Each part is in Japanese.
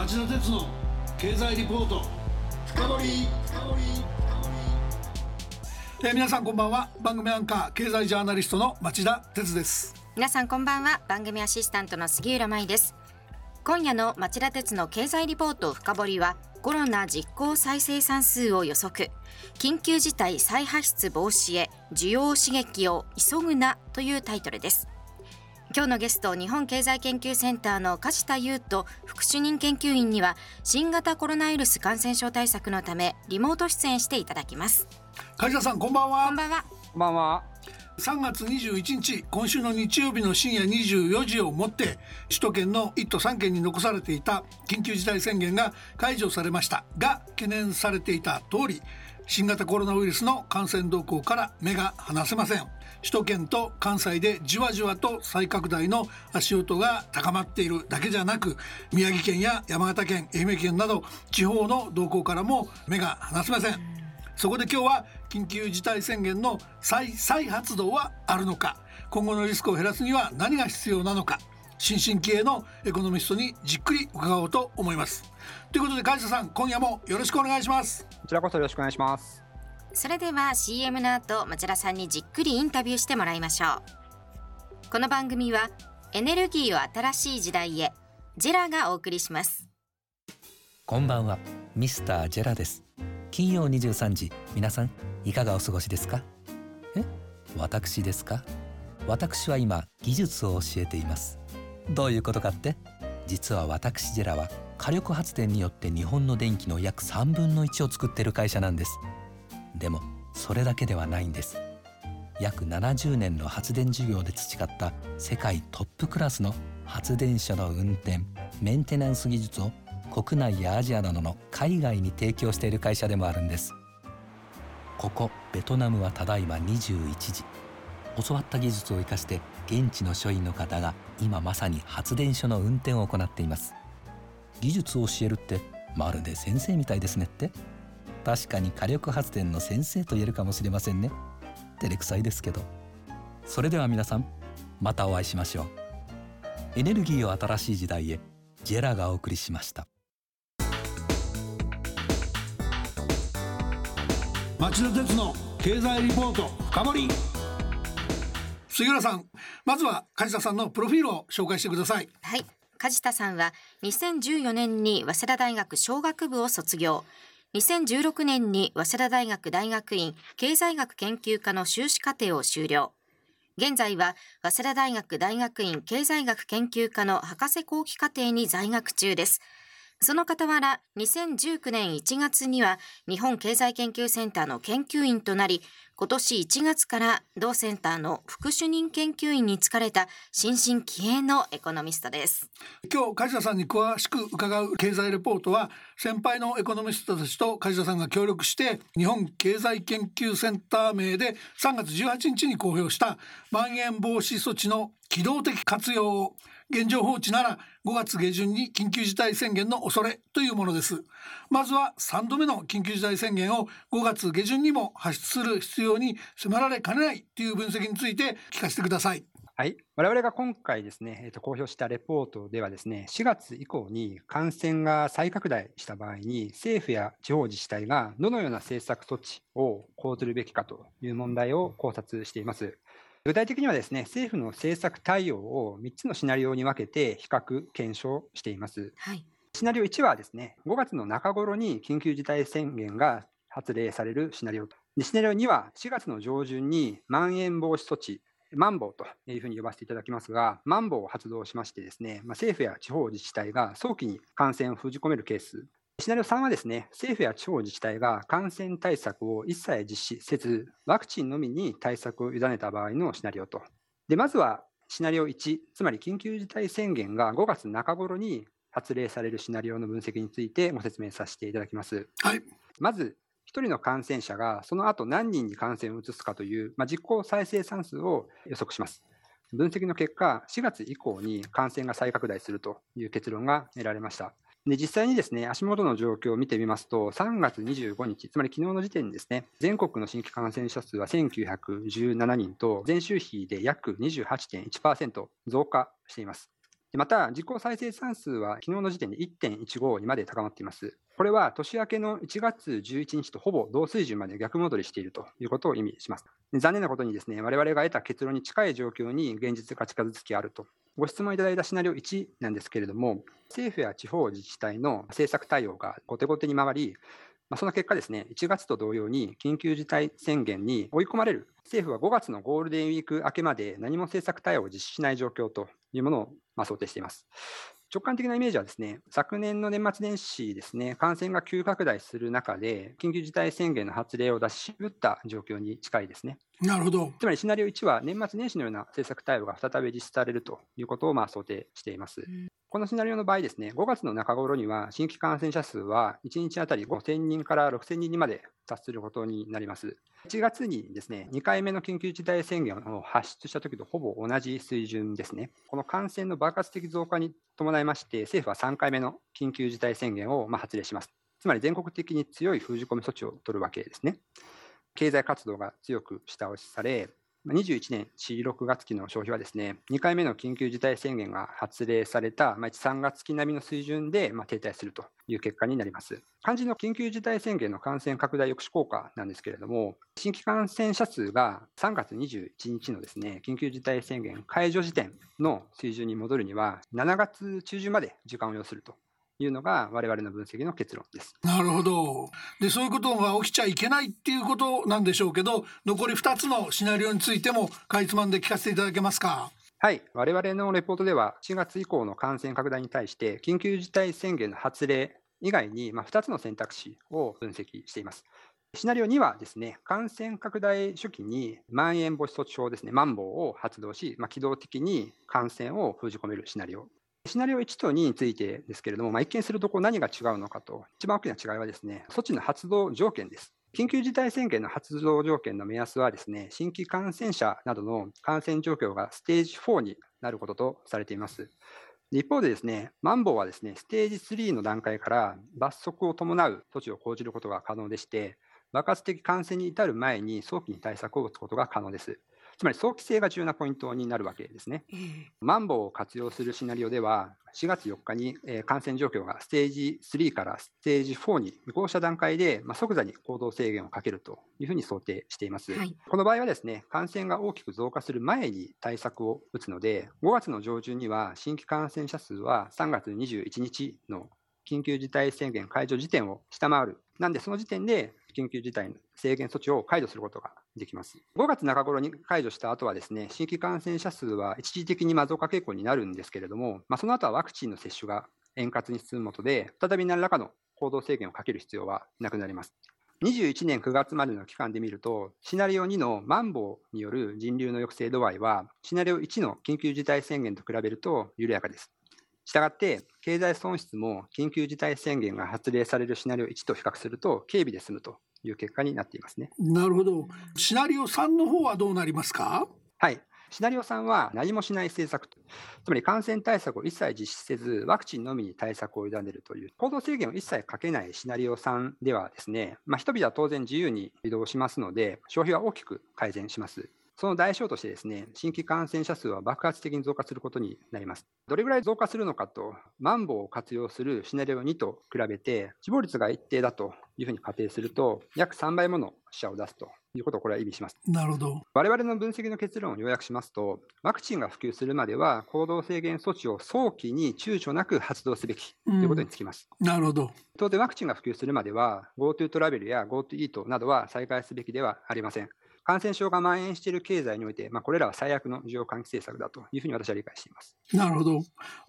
町田鉄の経済リポート。深掘り。えー皆さんこんばんは。番組アンカー経済ジャーナリストの町田鉄です。皆さんこんばんは。番組アシスタントの杉浦舞です。今夜の町田鉄の経済リポート深掘りはコロナ実効再生産数を予測。緊急事態再発出防止へ需要刺激を急ぐなというタイトルです。今日のゲスト日本経済研究センターの梶田優斗副主任研究員には新型コロナウイルス感染症対策のためリモート出演していただきます。梶田さんこんばんは。こんばんは。こんばんは。3月21日今週の日曜日の深夜24時をもって首都圏の1都3県に残されていた緊急事態宣言が解除されました。が懸念されていた通り新型コロナウイルスの感染動向から目が離せません。首都圏と関西でじわじわと再拡大の足音が高まっているだけじゃなく宮城県や山形県愛媛県など地方の動向からも目が離せません。そこで今日は緊急事態宣言の再再発動はあるのか。今後のリスクを減らすには何が必要なのか。新進気鋭のエコノミストにじっくり伺おうと思います。ということで梶田さん今夜もよろしくお願いします。こちらこそよろしくお願いします。それでは CM の後町田さんにじっくりインタビューしてもらいましょう。この番組はエネルギーを新しい時代へジェラがお送りします。こんばんはミスタージェラです。金曜23時皆さんいかがお過ごしですか？え私ですか？私は今技術を教えていますどういうことかって？実は私ジェラは火力発電によって日本の電気の約3分の1を作ってる会社なんです。でもそれだけではないんです。約70年の発電事業で培った世界トップクラスの発電所の運転メンテナンス技術を国内やアジアなどの海外に提供している会社でもあるんです。ここベトナムはただいま21時。教わった技術を生かして現地の所員の方が今まさに発電所の運転を行っています。技術を教えるってまるで先生みたいですねって。確かに火力発電の先生と言えるかもしれませんね。照れくさいですけど。それでは皆さんまたお会いしましょう。エネルギーを新しい時代へジェラがお送りしました。町田鉄の経済リポート深掘り。杉浦さんまずは梶田さんのプロフィールを紹介してください。はい。梶田さんは2014年に早稲田大学商学部を卒業。2016年に早稲田大学大学院経済学研究科の修士課程を修了。現在は早稲田大学大学院経済学研究科の博士後期課程に在学中です。その傍ら2019年1月には日本経済研究センターの研究員となり今年1月から同センターの副主任研究員に就かれた新進気鋭のエコノミストです。今日梶田さんに詳しく伺う経済レポートは先輩のエコノミストたちと梶田さんが協力して日本経済研究センター名で3月18日に公表したまん延防止措置の機動的活用を現状放置なら5月下旬に緊急事態宣言の恐れというものですまずは3度目の緊急事態宣言を5月下旬にも発出する必要に迫られかねないという分析について聞かせてくださいはい。我々が今回ですね、えーと公表したレポートではですね、4月以降に感染が再拡大した場合に、政府や地方自治体がどのような政策措置を講ずるべきかという問題を考察しています。具体的にはですね、政府の政策対応を3つのシナリオに分けて比較、検証しています。はいシナリオ1はですね、5月の中頃に緊急事態宣言が発令されるシナリオと。でシナリオ2は4月の上旬にまん延防止措置、マンボウというふうに呼ばせていただきますが、マンボウを発動しましてですね、まあ、政府や地方自治体が早期に感染を封じ込めるケース。シナリオ3はですね、政府や地方自治体が感染対策を一切実施せず、ワクチンのみに対策を委ねた場合のシナリオと。で、まずはシナリオ1、つまり緊急事態宣言が5月中頃に発令されるシナリオの分析についてご説明させていただきます。はいまず、1人の感染者がその後何人に感染を移すかという、まあ、実効再生産数を予測します。分析の結果、4月以降に感染が再拡大するという結論が得られました。で実際にですね足元の状況を見てみますと、3月25日、つまり昨日の時点にですね全国の新規感染者数は1917人と、前週比で約28.1%増加しています。また、実効再生産数は昨日の時点で1.15にまで高まっています。これは年明けの1月11日とほぼ同水準まで逆戻りしているということを意味します。残念なことにですね、我々が得た結論に近い状況に現実が近づきあると。ご質問いただいたシナリオ1なんですけれども、政府や地方自治体の政策対応が後手後手に回り、まあ、その結果ですね、1月と同様に緊急事態宣言に追い込まれる、政府は5月のゴールデンウィーク明けまで何も政策対応を実施しない状況というものをま想定しています。直感的なイメージはですね、昨年の年末年始ですね、感染が急拡大する中で、緊急事態宣言の発令を出し渋った状況に近いですね。なるほど。つまりシナリオ1は年末年始のような政策対応が再び実施されるということをまあ想定しています。このシナリオの場合ですね、5月の中頃には新規感染者数は1日あたり5000人から6000人にまで達することになります。1月にですね、2回目の緊急事態宣言を発出したときとほぼ同じ水準ですね。この感染の爆発的増加に伴いまして、政府は3回目の緊急事態宣言をま発令します。つまり全国的に強い封じ込め措置を取るわけですね。経済活動が強く下押しされ、21年4、6月期の消費はですね、2回目の緊急事態宣言が発令された、ま1、3月期並みの水準で、ま停滞するという結果になります。肝心の緊急事態宣言の感染拡大抑止効果なんですけれども、新規感染者数が3月21日のですね、緊急事態宣言解除時点の水準に戻るには、7月中旬まで時間を要するというのが我々の分析の結論です。なるほど。で、そういうことが起きちゃいけないっていうことなんでしょうけど、残り2つのシナリオについてもかいつまんで聞かせていただけますか？はい、我々のレポートでは、4月以降の感染拡大に対して、緊急事態宣言の発令以外に、まあ、2つの選択肢を分析しています。シナリオ2はですね、感染拡大初期にまん延防止措置法ですね、マンボウを発動し、まあ、機動的に感染を封じ込めるシナリオシナリオ1と2についてですけれども、まあ、一見するとこう何が違うのかと、一番大きな違いはですね、措置の発動条件です。緊急事態宣言の発動条件の目安はですね、新規感染者などの感染状況がステージ4になることとされています。一方でですね、マンボウはですね、ステージ3の段階から罰則を伴う措置を講じることが可能でして、爆発的感染に至る前に早期に対策を打つことが可能です。つまり早期性が重要なポイントになるわけですね。マンボウを活用するシナリオでは、4月4日に感染状況がステージ3からステージ4に移行した段階で、ま即座に行動制限をかけるというふうに想定しています。はい、この場合はですね、感染が大きく増加する前に対策を打つので、5月の上旬には新規感染者数は3月21日の緊急事態宣言解除時点を下回る。なんで、その時点で緊急事態の制限措置を解除することができます。5月中頃に解除した後はですね、新規感染者数は一時的に増加傾向になるんですけれども、まあ、その後はワクチンの接種が円滑に進むことで、再び何らかの行動制限をかける必要はなくなります。21年9月までの期間で見ると、シナリオ2のマンボウによる人流の抑制度合いは、シナリオ1の緊急事態宣言と比べると緩やかです。したがって、経済損失も緊急事態宣言が発令されるシナリオ1と比較すると、軽微で済むという結果になっていますね。なるほど。シナリオ3の方はどうなりますか？はい。シナリオ3は何もしない政策つまり感染対策を一切実施せず、ワクチンのみに対策を委ねるという、行動制限を一切かけないシナリオ3ではですね、まあ、人々は当然自由に移動しますので、消費は大きく改善します。その代償としてですね、新規感染者数は爆発的に増加することになります。どれぐらい増加するのかと、マンボウを活用するシナリオ2と比べて、死亡率が一定だというふうに仮定すると、約3倍もの死者を出すということをこれは意味します。なるほど。我々の分析の結論を要約しますと、ワクチンが普及するまでは、行動制限措置を早期に躊躇なく発動すべきということにつきます。うん、なるほど。当然、ワクチンが普及するまでは、GoTo トラベルや GoTo イートなどは再開すべきではありません。感染症が蔓延している経済において、まあ、これらは最悪の需要喚起政策だというふうに私は理解しています。なるほど。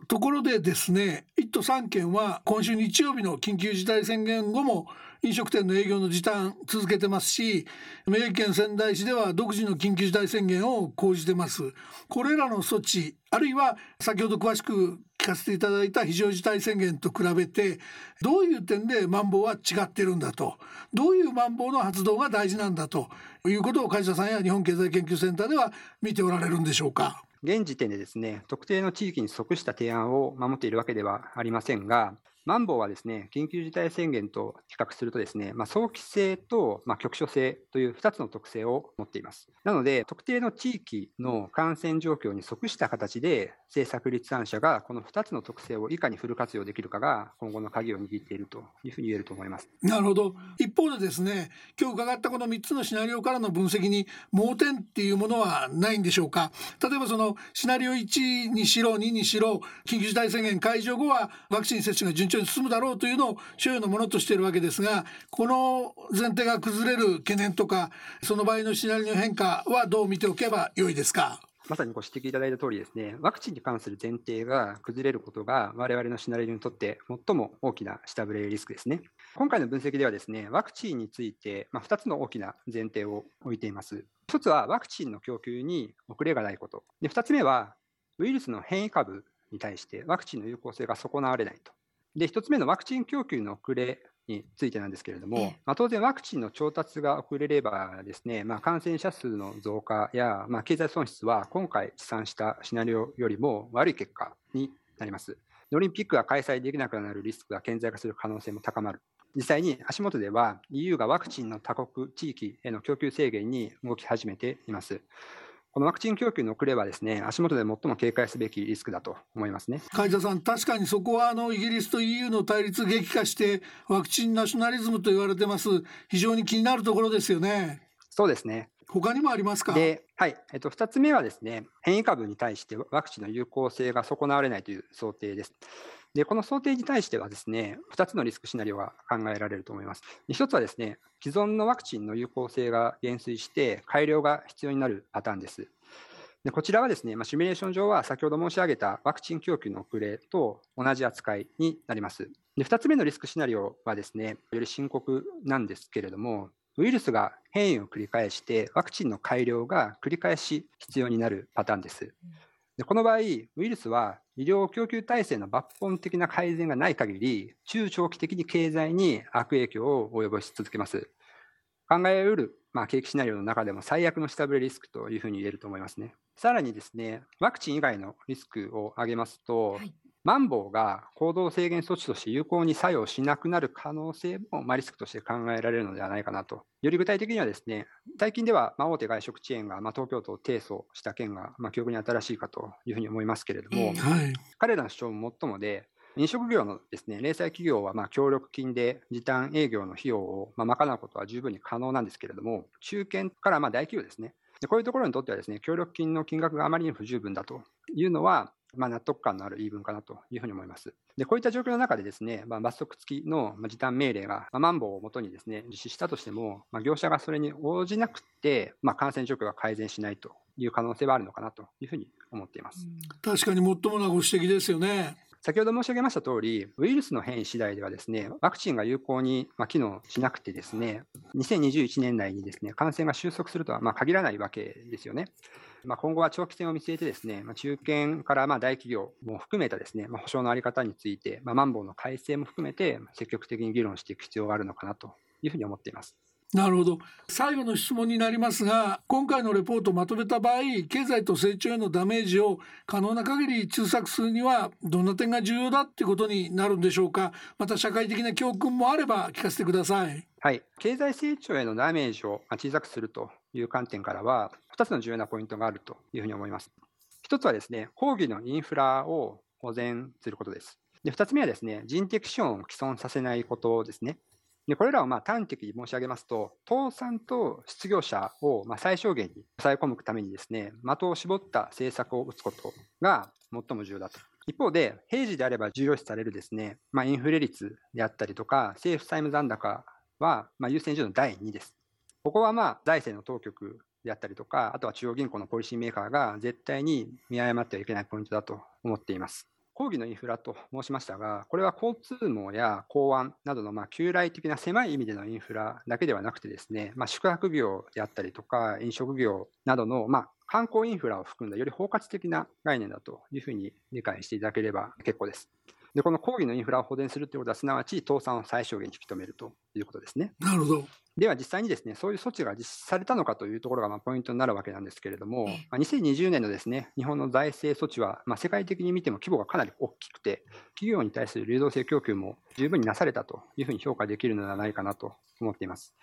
ところでですね、1都3県は今週日曜日の緊急事態宣言後も飲食店の営業の時短続けてますし宮城県仙台市では独自の緊急事態宣言を講じてますこれらの措置あるいは先ほど詳しく聞かせていただいた非常事態宣言と比べてどういう点でマンボウは違ってるんだとどういうマンボウの発動が大事なんだということを会社さんや日本経済研究センターでは見ておられるんでしょうか？現時点でですね、特定の地域に即した提案を守っているわけではありませんが、マンボウはですね、緊急事態宣言と比較するとですね、まあ、早期性と、まあ、局所性という2つの特性を持っています。なので、特定の地域の感染状況に即した形で、政策立案者がこの2つの特性をいかにフル活用できるかが今後の鍵を握っているというふうに言えると思います。なるほど。一方でですね、今日伺ったこの3つのシナリオからの分析に盲点っていうものはないんでしょうか。例えばそのシナリオ1にしろ2にしろ、緊急事態宣言解除後はワクチン接種が順調に進むだろうというのを所有のものとしているわけですがこの前提が崩れる懸念とかその場合のシナリオの変化はどう見ておけばよいですか？まさにご指摘いただいた通りですね、ワクチンに関する前提が崩れることが、我々のシナリオにとって最も大きな下振れリスクですね。今回の分析ではですね、ワクチンについて、まあ、2つの大きな前提を置いています。1つはワクチンの供給に遅れがないこと。で2つ目は、ウイルスの変異株に対してワクチンの有効性が損なわれないと。で、1つ目のワクチン供給の遅れについてなんですけれども、まあ、当然ワクチンの調達が遅れればですね、まあ、感染者数の増加や、まあ、経済損失は今回試算したシナリオよりも悪い結果になります。オリンピックが開催できなくなるリスクが顕在化する可能性も高まる。実際に足元では EU がワクチンの他国地域への供給制限に動き始めています。このワクチン供給の遅れはですね、足元で最も警戒すべきリスクだと思いますね。海田さん、確かにそこはあのイギリスと EU の対立激化して、ワクチンナショナリズムと言われてます。非常に気になるところですよね。そうですね。他にもありますか？で、はい。えっと、2つ目はですね、変異株に対してワクチンの有効性が損なわれないという想定です。で、この想定に対してはですね、2つのリスクシナリオが考えられると思います。1つはですね、既存のワクチンの有効性が減衰して改良が必要になるパターンです。でこちらはですね、まあ、シミュレーション上は先ほど申し上げたワクチン供給の遅れと同じ扱いになります。で2つ目のリスクシナリオはですね、より深刻なんですけれども、ウイルスが変異を繰り返して、ワクチンの改良が繰り返し必要になるパターンです。でこの場合、ウイルスは医療供給体制の抜本的な改善がない限り、中長期的に経済に悪影響を及ぼし続けます。考えうる、まあ、景気シナリオの中でも最悪の下振れリスクというふうに言えると思いますね。さらにですね、ワクチン以外のリスクを挙げますと、マンボウが行動制限措置として有効に作用しなくなる可能性も、まあ、リスクとして考えられるのではないかなと。より具体的にはですね、最近では、まあ、大手外食チェーンが、まあ、東京都を提訴した件が、まあ、記憶に新しいかというふうに思いますけれども、はい、彼らの主張も最もで、飲食業のですね、零細企業はまあ協力金で時短営業の費用をまあ賄うことは十分に可能なんですけれども、中堅からまあ大企業ですね、でこういうところにとってはですね、協力金の金額があまりに不十分だというのは、まあ、納得感のある言い分かなというふうに思います。で、こういった状況の中でですね、まあ、罰則付きの時短命令が、まあ、マンボウをもとにですね、実施したとしても、まあ、業者がそれに応じなくて、まあ、感染状況が改善しないという可能性はあるのかなというふうに思っています。確かにもっともなご指摘ですよね。先ほど申し上げました通り、ウイルスの変異次第ではですね、ワクチンが有効に機能しなくてですね、2021年内にですね、感染が収束するとはま限らないわけですよね。まあ、今後は長期戦を見据えてですね、まあ、中堅からま大企業も含めたですね、まあ、保証のあり方について、まあ、マンボウの改正も含めて積極的に議論していく必要があるのかなというふうに思っています。なるほど最後の質問になりますが今回のレポートをまとめた場合経済と成長へのダメージを可能な限り小さくするにはどんな点が重要だっていうことになるんでしょうかまた社会的な教訓もあれば聞かせてください。はい、経済成長へのダメージを小さくするという観点からは2つの重要なポイントがあるというふうに思います。1つはですね講義のインフラを保全することです。で2つ目はですね人的資本を毀損させないことですね。でこれらをまあ端的に申し上げますと、倒産と失業者をまあ最小限に抑え込むためにですね、的を絞った政策を打つことが最も重要だと。一方で、平時であれば重要視されるですね、まあ、インフレ率であったりとか、政府債務残高はまあ優先順位の第2です。ここはまあ財政の当局であったりとか、あとは中央銀行のポリシーメーカーが絶対に見誤ってはいけないポイントだと思っています。講義のインフラと申しましたが、これは交通網や港湾などのま旧来的な狭い意味でのインフラだけではなくてですね、まあ、宿泊業であったりとか飲食業などのま観光インフラを含んだより包括的な概念だというふうに理解していただければ結構です。で、この講義のインフラを保全するということは、すなわち倒産を最小限に引き止めるということですね。なるほど。では実際にですね、そういう措置が実施されたのかというところがまあポイントになるわけなんですけれども、まあ、2020年のですね、日本の財政措置は、まあ、世界的に見ても規模がかなり大きくて、企業に対する流動性供給も十分になされたというふうに評価できるのではないかなと思っています。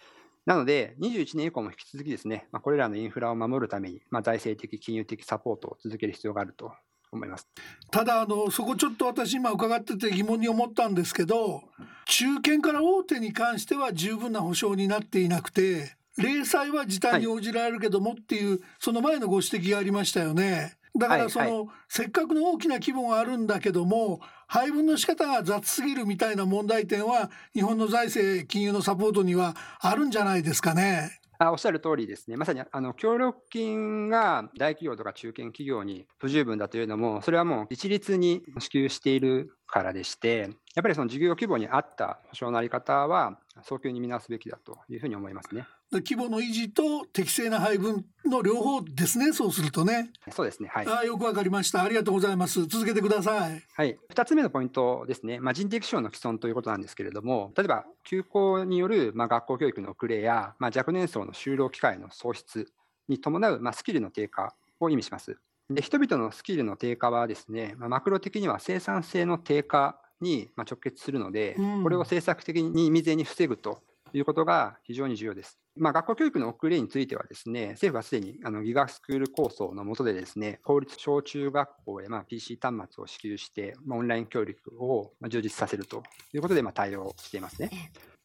なので、21年以降も引き続きですね、まあ、これらのインフラを守るために、まあ、財政的、金融的サポートを続ける必要があると思いますただあのそこちょっと私今伺ってて疑問に思ったんですけど中堅から大手に関しては十分な保証になっていなくて零細は時短に応じられるけどもっていう、はい、その前のご指摘がありましたよね。だからその、はいはい、せっかくの大きな規模があるんだけども配分の仕方が雑すぎるみたいな問題点は日本の財政金融のサポートにはあるんじゃないですかね。あおっしゃる通りですね、まさにあの協力金が大企業とか中堅企業に不十分だというのも、それはもう一律に支給しているからでして、やっぱりその事業規模に合った保証のあり方は、早急に見直すべきだというふうに思いますね。規模の維持と適正な配分の両方ですね、そうするとね。そうですね。はい。あよくわかりました。ありがとうございます。続けてください。はい。二つ目のポイントですね。まあ、人的資本の既存ということなんですけれども、例えば休校によるまあ学校教育の遅れや、まあ、若年層の就労機会の喪失に伴うまあスキルの低下を意味します。で人々のスキルの低下はですね、まあ、マクロ的には生産性の低下に直結するので、これを政策的に未然に防ぐということが非常に重要です。まあ、学校教育の遅れについてはですね、政府はすでにあのギガスクール構想の下でですね、公立小中学校へまあ PC 端末を支給して、まあ、オンライン教育を充実させるということでまあ対応していますね。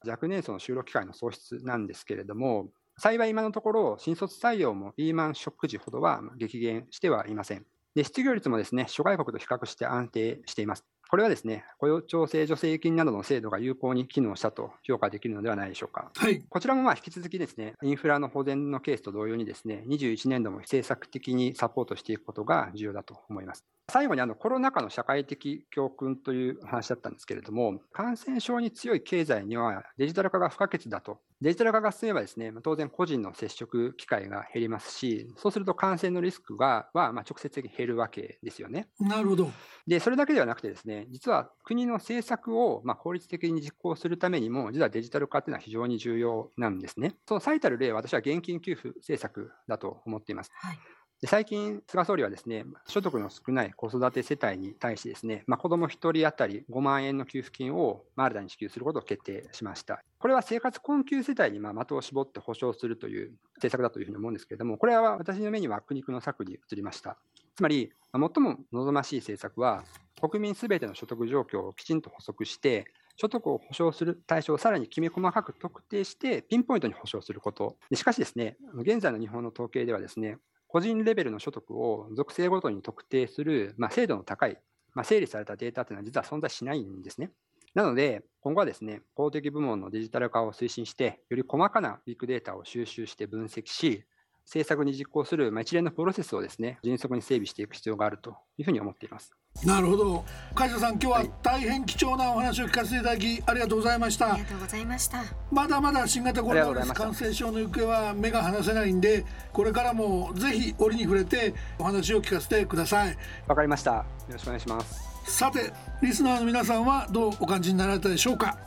若年層の就労機会の創出なんですけれども、幸い今のところ、新卒採用もリーマンショック時ほどは激減してはいません。で失業率もですね諸外国と比較して安定しています。これはですね、雇用調整助成金などの制度が有効に機能したと評価できるのではないでしょうか。はい、こちらもまあ引き続きですね、インフラの保全のケースと同様にですね、21年度も政策的にサポートしていくことが重要だと思います。最後にあのコロナ禍の社会的教訓という話だったんですけれども、感染症に強い経済にはデジタル化が不可欠だと。デジタル化が進めばですね、当然個人の接触機会が減りますし、そうすると感染のリスクがはま直接的に減るわけですよね。なるほど。で、それだけではなくてですね、実は国の政策をま効率的に実行するためにも、実はデジタル化というのは非常に重要なんですね。その最たる例は私は現金給付政策だと思っています。はいで最近、菅総理はですね、所得の少ない子育て世帯に対してですね、まあ、子ども1人当たり5万円の給付金を新たに支給することを決定しました。これは生活困窮世帯にま的を絞って保障するという政策だというふうに思うんですけれども、これは私の目には苦肉の策に移りました。つまり、最も望ましい政策は、国民すべての所得状況をきちんと補足して、所得を保障する対象をさらにきめ細かく特定して、ピンポイントに保障すること。しかしですね、現在の日本の統計ではですね、個人レベルの所得を属性ごとに特定する、まあ、精度の高い、まあ、整理されたデータというのは実は存在しないんですね。なので、今後はですね、公的部門のデジタル化を推進して、より細かなビッグデータを収集して分析し、政策に実行する、まあ、一連のプロセスをですね迅速に整備していく必要があるというふうに思っています。なるほど。梶田さん今日は大変貴重なお話を聞かせていただきありがとうございました。ありがとうございました。まだまだ新型コロナウイルス感染症の行方は目が離せないんでこれからもぜひ折に触れてお話を聞かせてください。わかりました。よろしくお願いします。さてリスナーの皆さんはどうお感じになられたでしょうか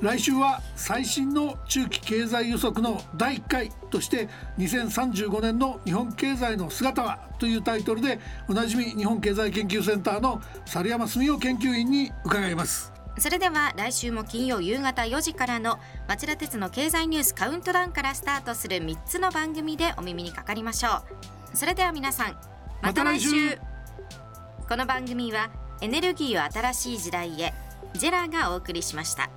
来週は最新の中期経済予測の第1回として2035年の日本経済の姿はというタイトルでおなじみ日本経済研究センターの猿山澄夫研究員に伺います。それでは来週も金曜夕方4時からの町田鉄の経済ニュースカウントダウンからスタートする3つの番組でお耳にかかりましょう。それでは皆さんまた来週。この番組はエネルギーを新しい時代へジェラがお送りしました。